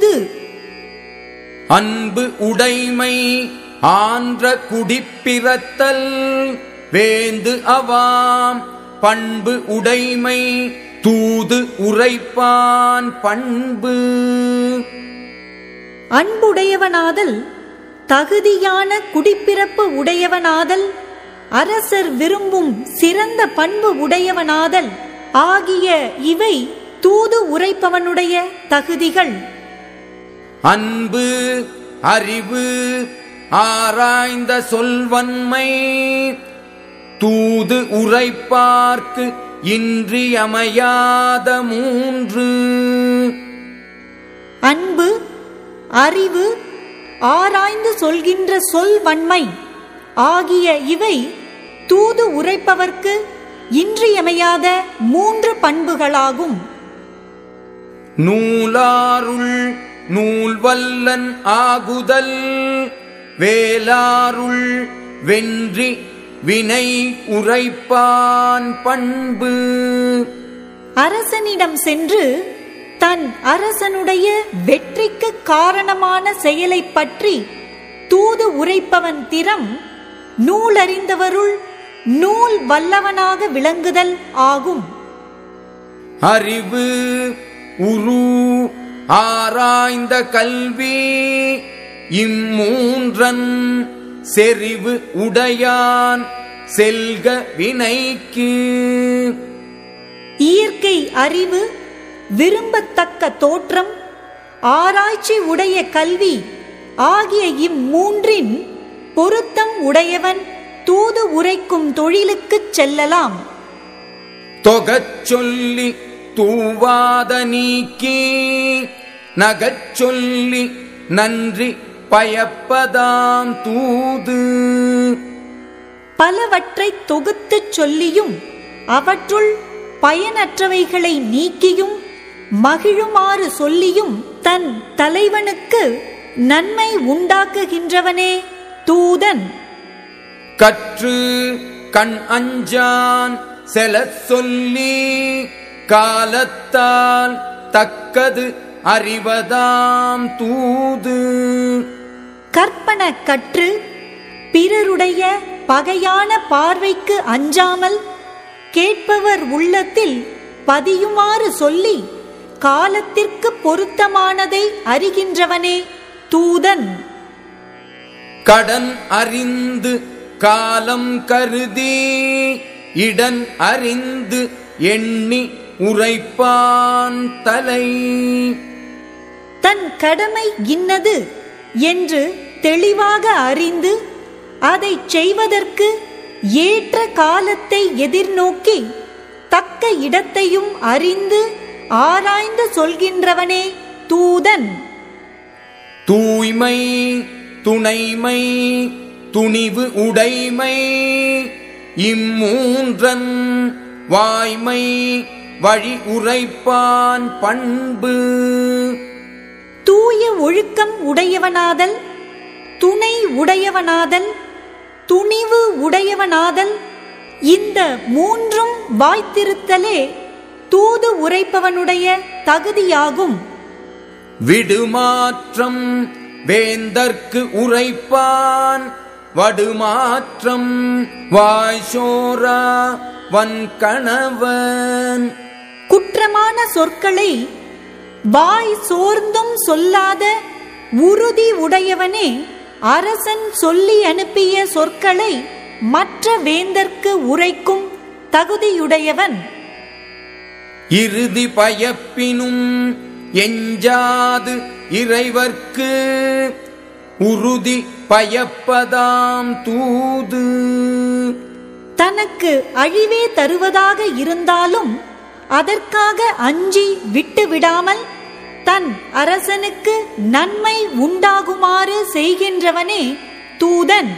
தூது அன்பு உடைமை ஆன்ற குடிப்பிறத்தல் வேந்து அவாம். பண்பு உடைமை தூது உரைப்பான் பண்பு. அன்புடையவனாதல் தகுதியான குடிப்பிறப்பு உடையவனாதல் அரசர் விரும்பும் சிறந்த பண்பு உடையவனாதல் ஆகிய இவை தூது உரைப்பவனுடைய தகுதிகள். அன்பு அறிவு ஆராய்ந்த சொல்வன்மை தூது உரைப்பார்க்கு இன்றியமையாத மூன்று. அன்பு அறிவு ஆராய்ந்து சொல்கின்ற சொல் வன்மை ஆகிய இவை தூது உரைப்பவர்க்கு இன்றியமையாத மூன்று பண்புகளாகும். நூலாருள் நூல்வல்லன் ஆகுதல் வேலாருள் வென்றி வினை உரைப்பான் பண்பு. அரசனிடம் சென்று தன் அரசனுடைய வெற்றிக்கு காரணமான செயலைப் பற்றி தூது உரைப்பவன் திறம் நூலறிந்தவருள் நூல் வல்லவனாக விளங்குதல் ஆகும். அறிவு உரு ஆராய்ந்த கல்வி இம்மூன்றன் செறிவு உடையான் செல்க வினைக்கு. இயற்கை அறிவு விரும்பத்தக்க தோற்றம் ஆராய்ச்சி உடைய கல்வி ஆகிய இம்மூன்றின் பொருத்தம் உடையவன் தூது உரைக்கும் தொழிலுக்குச் செல்லலாம். தொகச் சொல்லி தூவாத நீக்கி. நகச் சொல்லி நன்றி பயப்பதாம் தூது. பலவற்றைத் தொகுத்துச் சொல்லியும் அவற்றுள் பயனற்றவைகளை நீக்கியும் மகிழுமாறு சொல்லியும் தன் தலைவனுக்கு நன்மை உண்டாக்குகின்றவனே தூதன். கற்று கண் அஞ்சான் செலச் சொல்லி காலத்தால் தக்கது அறிவதாம் தூது. கற்பன கற்று பிறருடைய பகையான பார்வைக்கு அஞ்சாமல் கேட்பவர் உள்ளத்தில் பதியுமாறு சொல்லி காலத்திற்கு பொருத்தமானதை அறிகின்றவனே தூதன். கடன் அறிந்து காலம் கருதி இடன் அறிந்து எண்ணி உரைப்பான் தலை. தன் கடமை இன்னது என்று தெளிவாக அறிந்து அதைச் செய்வதற்கு ஏற்ற காலத்தை எதிர்நோக்கி தக்க இடத்தையும் அறிந்து ஆராய்ந்து சொல்கின்றவனே தூதன். தூய்மை துணைமை துணிவு உடைமை இம்மூன்றன் வாய்மை வழி உரைப்பான் பண்பு தூய ஒழுக்கம் உடையவனாதல் துணை உடையவனாதல் துணிவு உடையவனாதல் இந்த மூன்றும் வாய்த்திருத்தலே தூது உரைப்பவனுடைய தகுதியாகும். விடுமாற்றம் வேந்தர்க்கு உரைப்பான் வடுமாற்றம் வாய்சோரா வன்கணவன். குற்றமான சொற்களை வாய் சோர்ந்தும் சொல்லாத உறுதி உடையவனே அரசன் சொல்லி அனுப்பிய சொற்களை மற்ற வேந்தர்க்கு உரைக்கும் தகுதியுடையவன். இறுதி பயப்பினும் எஞ்சாது இறைவர்க்கு உறுதி பயப்பதாம் தூது. தனக்கு அழிவே தருவதாக இருந்தாலும் அதற்காக அஞ்சி விட்டு விடாமல் தன் அரசனுக்கு நன்மை உண்டாகுமாறு செய்கின்றவனே தூதன்.